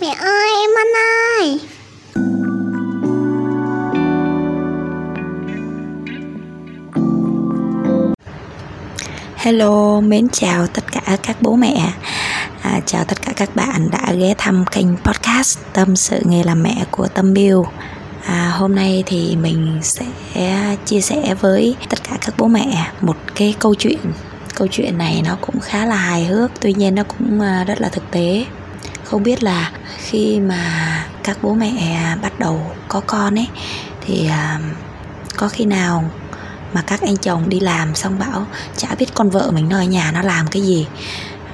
Mẹ ơi em ăn ơi Hello, mến chào tất cả các bố mẹ. À, Chào tất cả các bạn đã ghé thăm kênh podcast Tâm sự nghề làm mẹ của Tâm Biêu. À, Hôm nay thì mình sẽ chia sẻ với tất cả các bố mẹ một cái câu chuyện. Câu chuyện này nó cũng khá là hài hước Tuy nhiên nó cũng à, rất là thực tế. Không biết là khi mà các bố mẹ à, bắt đầu có con ấy, Thì à, có khi nào mà các anh chồng đi làm xong bảo, chả biết con vợ mình nó ở nhà nó làm cái gì,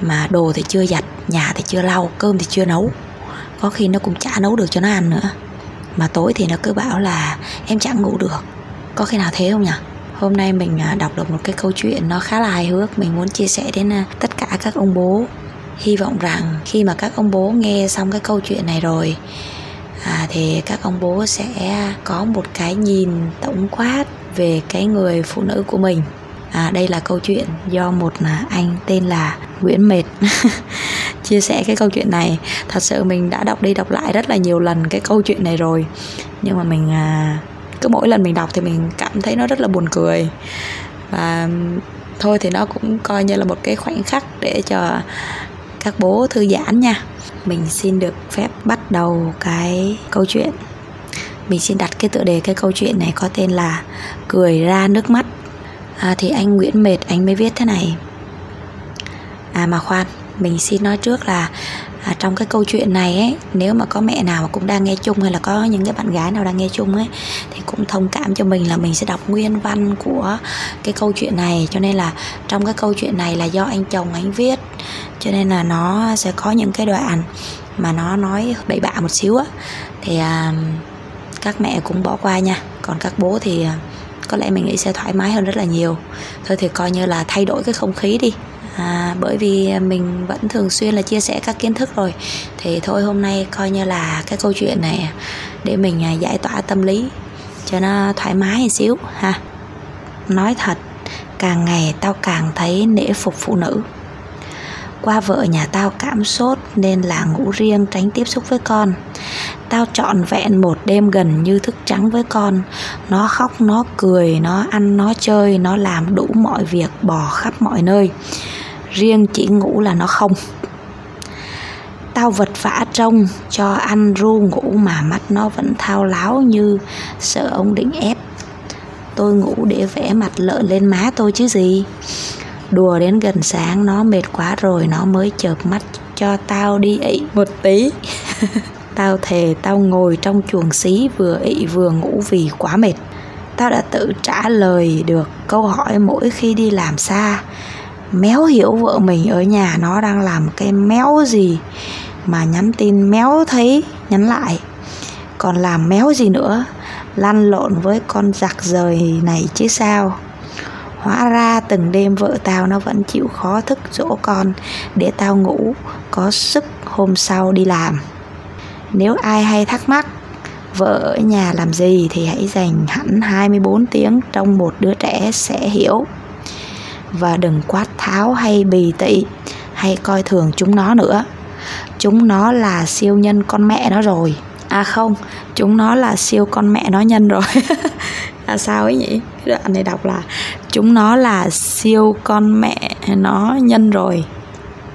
mà đồ thì chưa giặt, nhà thì chưa lau, cơm thì chưa nấu, có khi nó cũng chả nấu được cho nó ăn nữa. Mà tối thì nó cứ bảo là, em chẳng ngủ được. Có khi nào thế không nhỉ? Hôm nay mình à, đọc được một cái câu chuyện nó khá là hài hước, mình muốn chia sẻ đến tất cả các ông bố hy vọng rằng khi mà các ông bố nghe xong cái câu chuyện này rồi à, thì các ông bố sẽ có một cái nhìn tổng quát về cái người phụ nữ của mình. À, đây là câu chuyện do một anh tên là Nguyễn Mệt chia sẻ cái câu chuyện này. Thật sự mình đã đọc đi đọc lại rất là nhiều lần cái câu chuyện này rồi. Nhưng mà mình à, cứ mỗi lần mình đọc thì mình cảm thấy nó rất là buồn cười. Và thôi thì nó cũng coi như là một cái khoảnh khắc để cho các bố thư giãn nha. Mình xin được phép bắt đầu cái câu chuyện. Mình xin đặt cái tựa đề cái câu chuyện này có tên là cười ra nước mắt. À, thì anh Nguyễn Mệt anh mới viết thế này. À mà khoan mình xin nói trước là à, trong cái câu chuyện này ấy nếu mà có mẹ nào mà cũng đang nghe chung hay là có những cái bạn gái nào đang nghe chung ấy thì cũng thông cảm cho mình là mình sẽ đọc nguyên văn của cái câu chuyện này. Cho nên là trong cái câu chuyện này là do anh chồng anh viết cho nên là nó sẽ có những cái đoạn mà nó nói bậy bạ một xíu á. Thì à, các mẹ cũng bỏ qua nha. Còn các bố thì à, có lẽ mình nghĩ sẽ thoải mái hơn rất là nhiều. Thôi thì coi như là thay đổi cái không khí đi. À, bởi vì mình vẫn thường xuyên là chia sẻ các kiến thức rồi. Thì thôi hôm nay coi như là cái câu chuyện này để mình à, giải tỏa tâm lý cho nó thoải mái một xíu ha. Nói thật càng ngày tao càng thấy nể phục phụ nữ qua vợ nhà tao cảm sốt nên là ngủ riêng tránh tiếp xúc với con. Tao trọn vẹn một đêm gần như thức trắng với con. Nó khóc, nó cười, nó ăn, nó chơi, nó làm đủ mọi việc, bò khắp mọi nơi. Riêng chỉ ngủ là nó không. Tao vật vã trông, cho ăn ru ngủ mà mắt nó vẫn thao láo như sợ ông định ép. Tôi ngủ để vẽ mặt lợn lên má tôi chứ gì đùa đến gần sáng, nó mệt quá rồi, nó mới chợp mắt cho tao đi ị một tí. Tao thề tao ngồi trong chuồng xí vừa ị vừa ngủ vì quá mệt. Tao đã tự trả lời được câu hỏi mỗi khi đi làm xa. Méo hiểu vợ mình ở nhà nó đang làm cái méo gì mà nhắn tin méo thấy, nhắn lại. Còn làm méo gì nữa? Lăn lộn với con giặc rời này chứ sao? Hóa ra từng đêm vợ tao nó vẫn chịu khó thức dỗ con để tao ngủ, có sức hôm sau đi làm. Nếu ai hay thắc mắc vợ ở nhà làm gì thì hãy dành hẳn 24 tiếng trong một đứa trẻ sẽ hiểu. Và đừng quát tháo hay bì tị hay coi thường chúng nó nữa. Chúng nó là siêu nhân con mẹ nó rồi. À không, chúng nó là siêu con mẹ nó nhân rồi. Là sao ấy nhỉ? Cái đoạn này đọc là chúng nó là siêu con mẹ nó nhân rồi.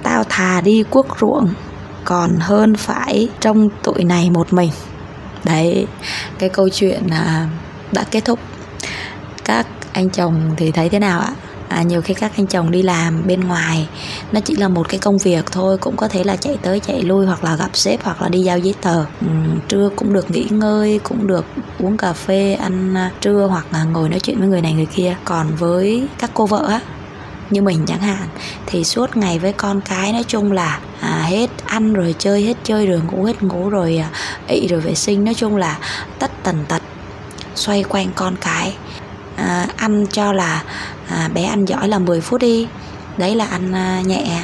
Tao thà đi quốc ruộng còn hơn phải trong tụi này một mình. Đấy cái câu chuyện là đã kết thúc. Các anh chồng thì thấy thế nào ạ? À, nhiều khi các anh chồng đi làm bên ngoài nó chỉ là một cái công việc thôi cũng có thể là chạy tới chạy lui hoặc là gặp sếp hoặc là đi giao giấy tờ. Ừ, trưa cũng được nghỉ ngơi cũng được uống cà phê ăn à, trưa hoặc là ngồi nói chuyện với người này người kia. Còn với các cô vợ á như mình chẳng hạn thì suốt ngày với con cái nói chung là à, hết ăn rồi chơi hết chơi rồi ngủ hết ngủ rồi à, ị rồi vệ sinh. Nói chung là tất tần tật xoay quanh con cái. À, ăn cho là à, bé ăn giỏi là 10 phút đi đấy là ăn à, nhẹ.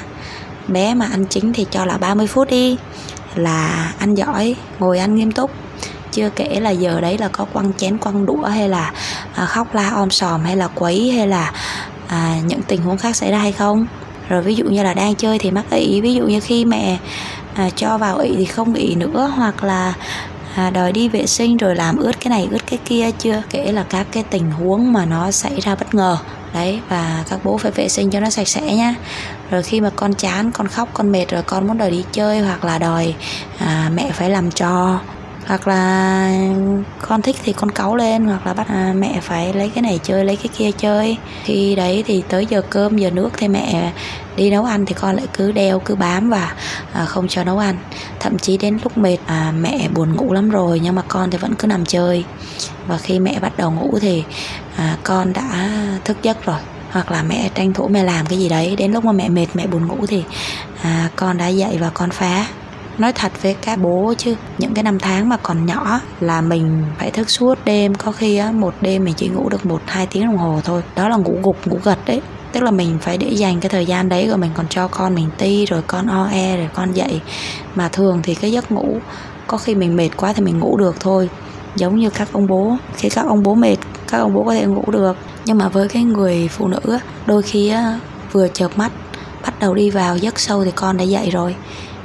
Bé mà ăn chính thì cho là 30 phút đi. Là ăn giỏi ngồi ăn nghiêm túc. Chưa kể là giờ đấy là có quăng chén quăng đũa hay là à, khóc la om sòm hay là quấy hay là à, những tình huống khác xảy ra hay không. Rồi ví dụ như là đang chơi thì mắc ị ví dụ như khi mẹ à, cho vào ị thì không ị nữa hoặc là à, đòi đi vệ sinh rồi làm ướt cái này ướt cái kia. Chưa kể là các cái tình huống mà nó xảy ra bất ngờ đấy và các bố phải vệ sinh cho nó sạch sẽ nhá. Rồi khi mà con chán con khóc con mệt rồi con muốn đòi đi chơi hoặc là đòi à, mẹ phải làm cho hoặc là con thích thì con cáu lên hoặc là bắt à, mẹ phải lấy cái này chơi lấy cái kia chơi. Khi đấy thì tới giờ cơm giờ nước thì mẹ đi nấu ăn thì con lại cứ đeo cứ bám và à, không cho nấu ăn. Thậm chí đến lúc mệt à, mẹ buồn ngủ lắm rồi nhưng mà con thì vẫn cứ nằm chơi. Và khi mẹ bắt đầu ngủ thì à, con đã thức giấc rồi hoặc là mẹ tranh thủ mẹ làm cái gì đấy. Đến lúc mà mẹ mệt mẹ buồn ngủ thì à, con đã dậy và con phá nói thật với các bố chứ, những cái năm tháng mà còn nhỏ là mình phải thức suốt đêm. Có khi á, một đêm mình chỉ ngủ được một, hai tiếng đồng hồ thôi. Đó là ngủ gục, ngủ gật đấy. Tức là mình phải để dành cái thời gian đấy rồi mình còn cho con mình ti, rồi con o e rồi con dậy. Mà thường thì cái giấc ngủ, có khi mình mệt quá thì mình ngủ được thôi. Giống như các ông bố, khi các ông bố mệt, các ông bố có thể ngủ được. Nhưng mà với cái người phụ nữ đôi khi vừa chợp mắt, bắt đầu đi vào, giấc sâu thì con đã dậy rồi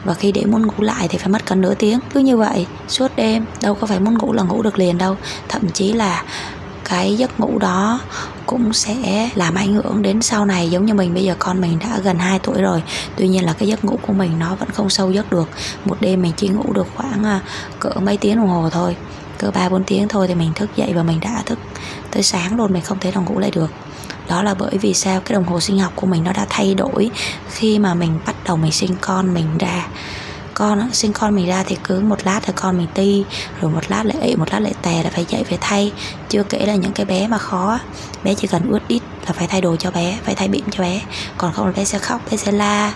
và khi để muốn ngủ lại thì phải mất cả nửa tiếng. Cứ như vậy, suốt đêm đâu có phải muốn ngủ là ngủ được liền đâu. Thậm chí là cái giấc ngủ đó cũng sẽ làm ảnh hưởng đến sau này. Giống như mình, bây giờ con mình đã gần 2 tuổi rồi. Tuy nhiên là cái giấc ngủ của mình nó vẫn không sâu giấc được. Một đêm mình chỉ ngủ được khoảng à, cỡ mấy tiếng đồng hồ thôi. Cỡ ba bốn tiếng thôi thì mình thức dậy và mình đã thức tới sáng luôn. Mình không thể nào ngủ lại được đó là bởi vì sao cái đồng hồ sinh học của mình nó đã thay đổi khi mà mình bắt đầu mình sinh con mình ra. Con á, sinh con mình ra thì cứ một lát thì con mình ti rồi một lát lại ị một lát lại tè là phải dậy phải thay. Chưa kể là những cái bé mà khó bé chỉ cần ướt ít là phải thay đồ cho bé phải thay bỉm cho bé. Còn không là bé sẽ khóc bé sẽ la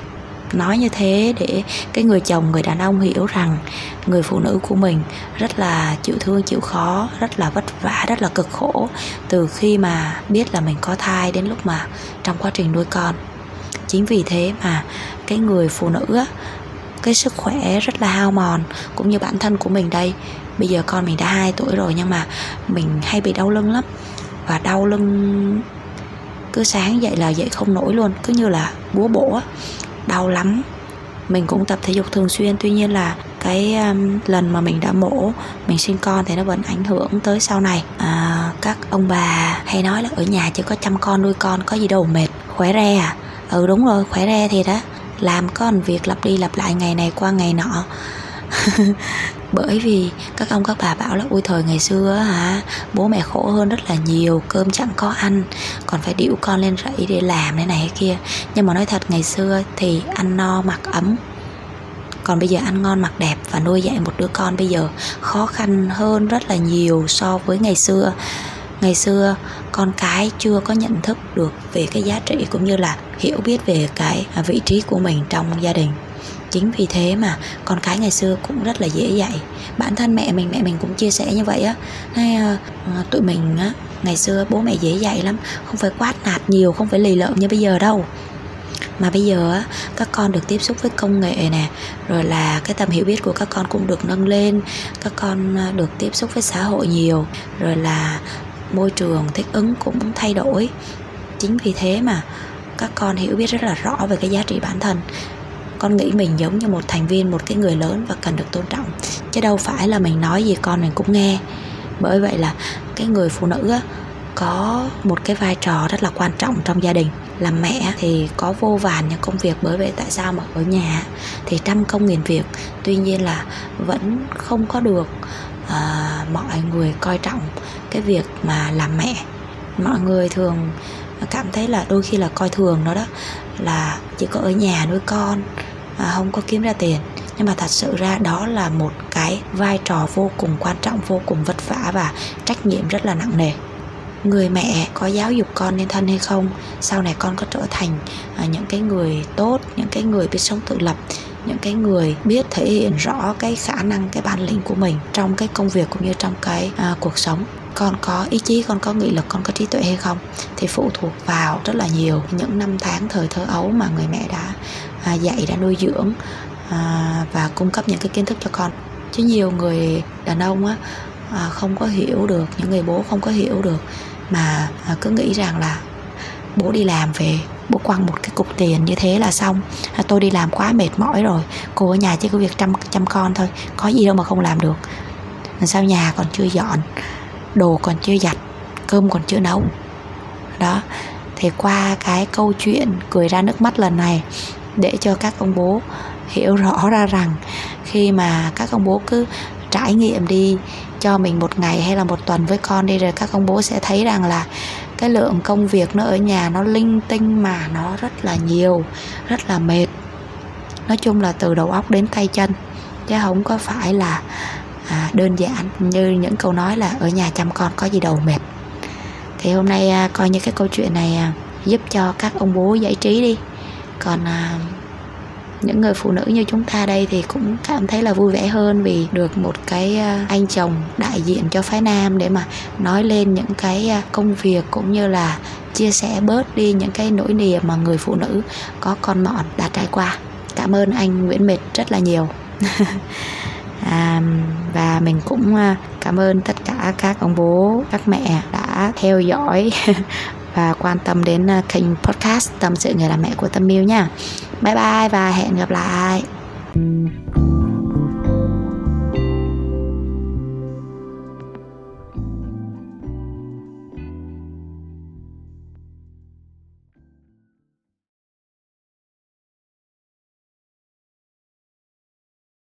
nói như thế để cái người chồng người đàn ông hiểu rằng người phụ nữ của mình rất là chịu thương chịu khó rất là vất vả rất là cực khổ từ khi mà biết là mình có thai đến lúc mà trong quá trình nuôi con. Chính vì thế mà cái người phụ nữ á, cái sức khỏe rất là hao mòn cũng như bản thân của mình đây. Bây giờ con mình đã 2 tuổi rồi nhưng mà mình hay bị đau lưng lắm. Và đau lưng cứ sáng dậy là dậy không nổi luôn cứ như là búa bổ đau lắm. Mình cũng tập thể dục thường xuyên tuy nhiên là cái um, lần mà mình đã mổ mình sinh con thì nó vẫn ảnh hưởng tới sau này. À, các ông bà hay nói là ở nhà chỉ có chăm con nuôi con có gì đâu mệt khỏe re à. Ừ đúng rồi khỏe re thì đó làm con việc lặp đi lặp lại ngày này qua ngày nọ. bởi vì các ông các bà bảo là ui thời ngày xưa hả, bố mẹ khổ hơn rất là nhiều, cơm chẳng có ăn, còn phải điệu con lên rẫy để làm thế này thế kia. Nhưng mà nói thật, ngày xưa thì ăn no mặc ấm. Còn bây giờ ăn ngon mặc đẹp và nuôi dạy một đứa con bây giờ khó khăn hơn rất là nhiều so với ngày xưa. Ngày xưa con cái chưa có nhận thức được về cái giá trị cũng như là hiểu biết về cái vị trí của mình trong gia đình chính vì thế mà con cái ngày xưa cũng rất là dễ dạy. Bản thân mẹ mình mẹ mình cũng chia sẻ như vậy á. Hay uh, tụi mình á ngày xưa bố mẹ dễ dạy lắm không phải quát nạt nhiều không phải lì lợm như bây giờ đâu. Mà bây giờ á các con được tiếp xúc với công nghệ nè rồi là cái tầm hiểu biết của các con cũng được nâng lên các con ờ, được tiếp xúc với xã hội nhiều rồi là môi trường thích ứng cũng thay đổi. Chính vì thế mà các con hiểu biết rất là rõ về cái giá trị bản thân con nghĩ mình giống như một thành viên một cái người lớn và cần được tôn trọng. Chứ đâu phải là mình nói gì con mình cũng nghe. Bởi vậy là cái người phụ nữ á, có một cái vai trò rất là quan trọng trong gia đình. Làm mẹ thì có vô vàn những công việc bởi vậy tại sao mà ở nhà thì trăm công nghìn việc. Tuy nhiên là vẫn không có được à, mọi người coi trọng cái việc mà làm mẹ. Mọi người thường cảm thấy là đôi khi là coi thường nó đó là chỉ có ở nhà nuôi con à, không có kiếm ra tiền. Nhưng mà thật sự ra đó là một cái vai trò vô cùng quan trọng vô cùng vất vả và trách nhiệm rất là nặng nề. Người mẹ có giáo dục con nên thân hay không sau này con có trở thành à, những cái người tốt những cái người biết sống tự lập những cái người biết thể hiện rõ cái khả năng cái bản lĩnh của mình trong cái công việc cũng như trong cái à, cuộc sống. Con có ý chí con có nghị lực con có trí tuệ hay không thì phụ thuộc vào rất là nhiều những năm tháng thời thơ ấu mà người mẹ đã à, dạy đã nuôi dưỡng à, và cung cấp những cái kiến thức cho con. Chứ nhiều người đàn ông á à, không có hiểu được những người bố không có hiểu được mà à, cứ nghĩ rằng là bố đi làm về bố quăng một cái cục tiền như thế là xong. À, tôi đi làm quá mệt mỏi rồi cô ở nhà chỉ có việc chăm chăm con thôi có gì đâu mà không làm được. Sao nhà còn chưa dọn đồ còn chưa giặt cơm còn chưa nấu. Đó thì qua cái câu chuyện cười ra nước mắt lần này để cho các ông bố hiểu rõ ra rằng khi mà các ông bố cứ trải nghiệm đi cho mình một ngày hay là một tuần với con đi rồi các ông bố sẽ thấy rằng là cái lượng công việc nó ở nhà nó linh tinh mà nó rất là nhiều rất là mệt. Nói chung là từ đầu óc đến tay chân chứ không có phải là à, đơn giản như những câu nói là ở nhà chăm con có gì đâu mệt. Thì hôm nay à, coi như cái câu chuyện này à, giúp cho các ông bố giải trí đi còn à, những người phụ nữ như chúng ta đây thì cũng cảm thấy là vui vẻ hơn vì được một cái à, anh chồng đại diện cho phái nam để mà nói lên những cái à, công việc cũng như là chia sẻ bớt đi những cái nỗi niềm mà người phụ nữ có con mọn đã trải qua. Cảm ơn anh Nguyễn Mệt rất là nhiều. À, và mình cũng à, cảm ơn tất cả các ông bố các mẹ đã theo dõi và quan tâm đến ờ, kênh podcast tâm sự người làm mẹ của tâm miêu nha. Bye bye và hẹn gặp lại.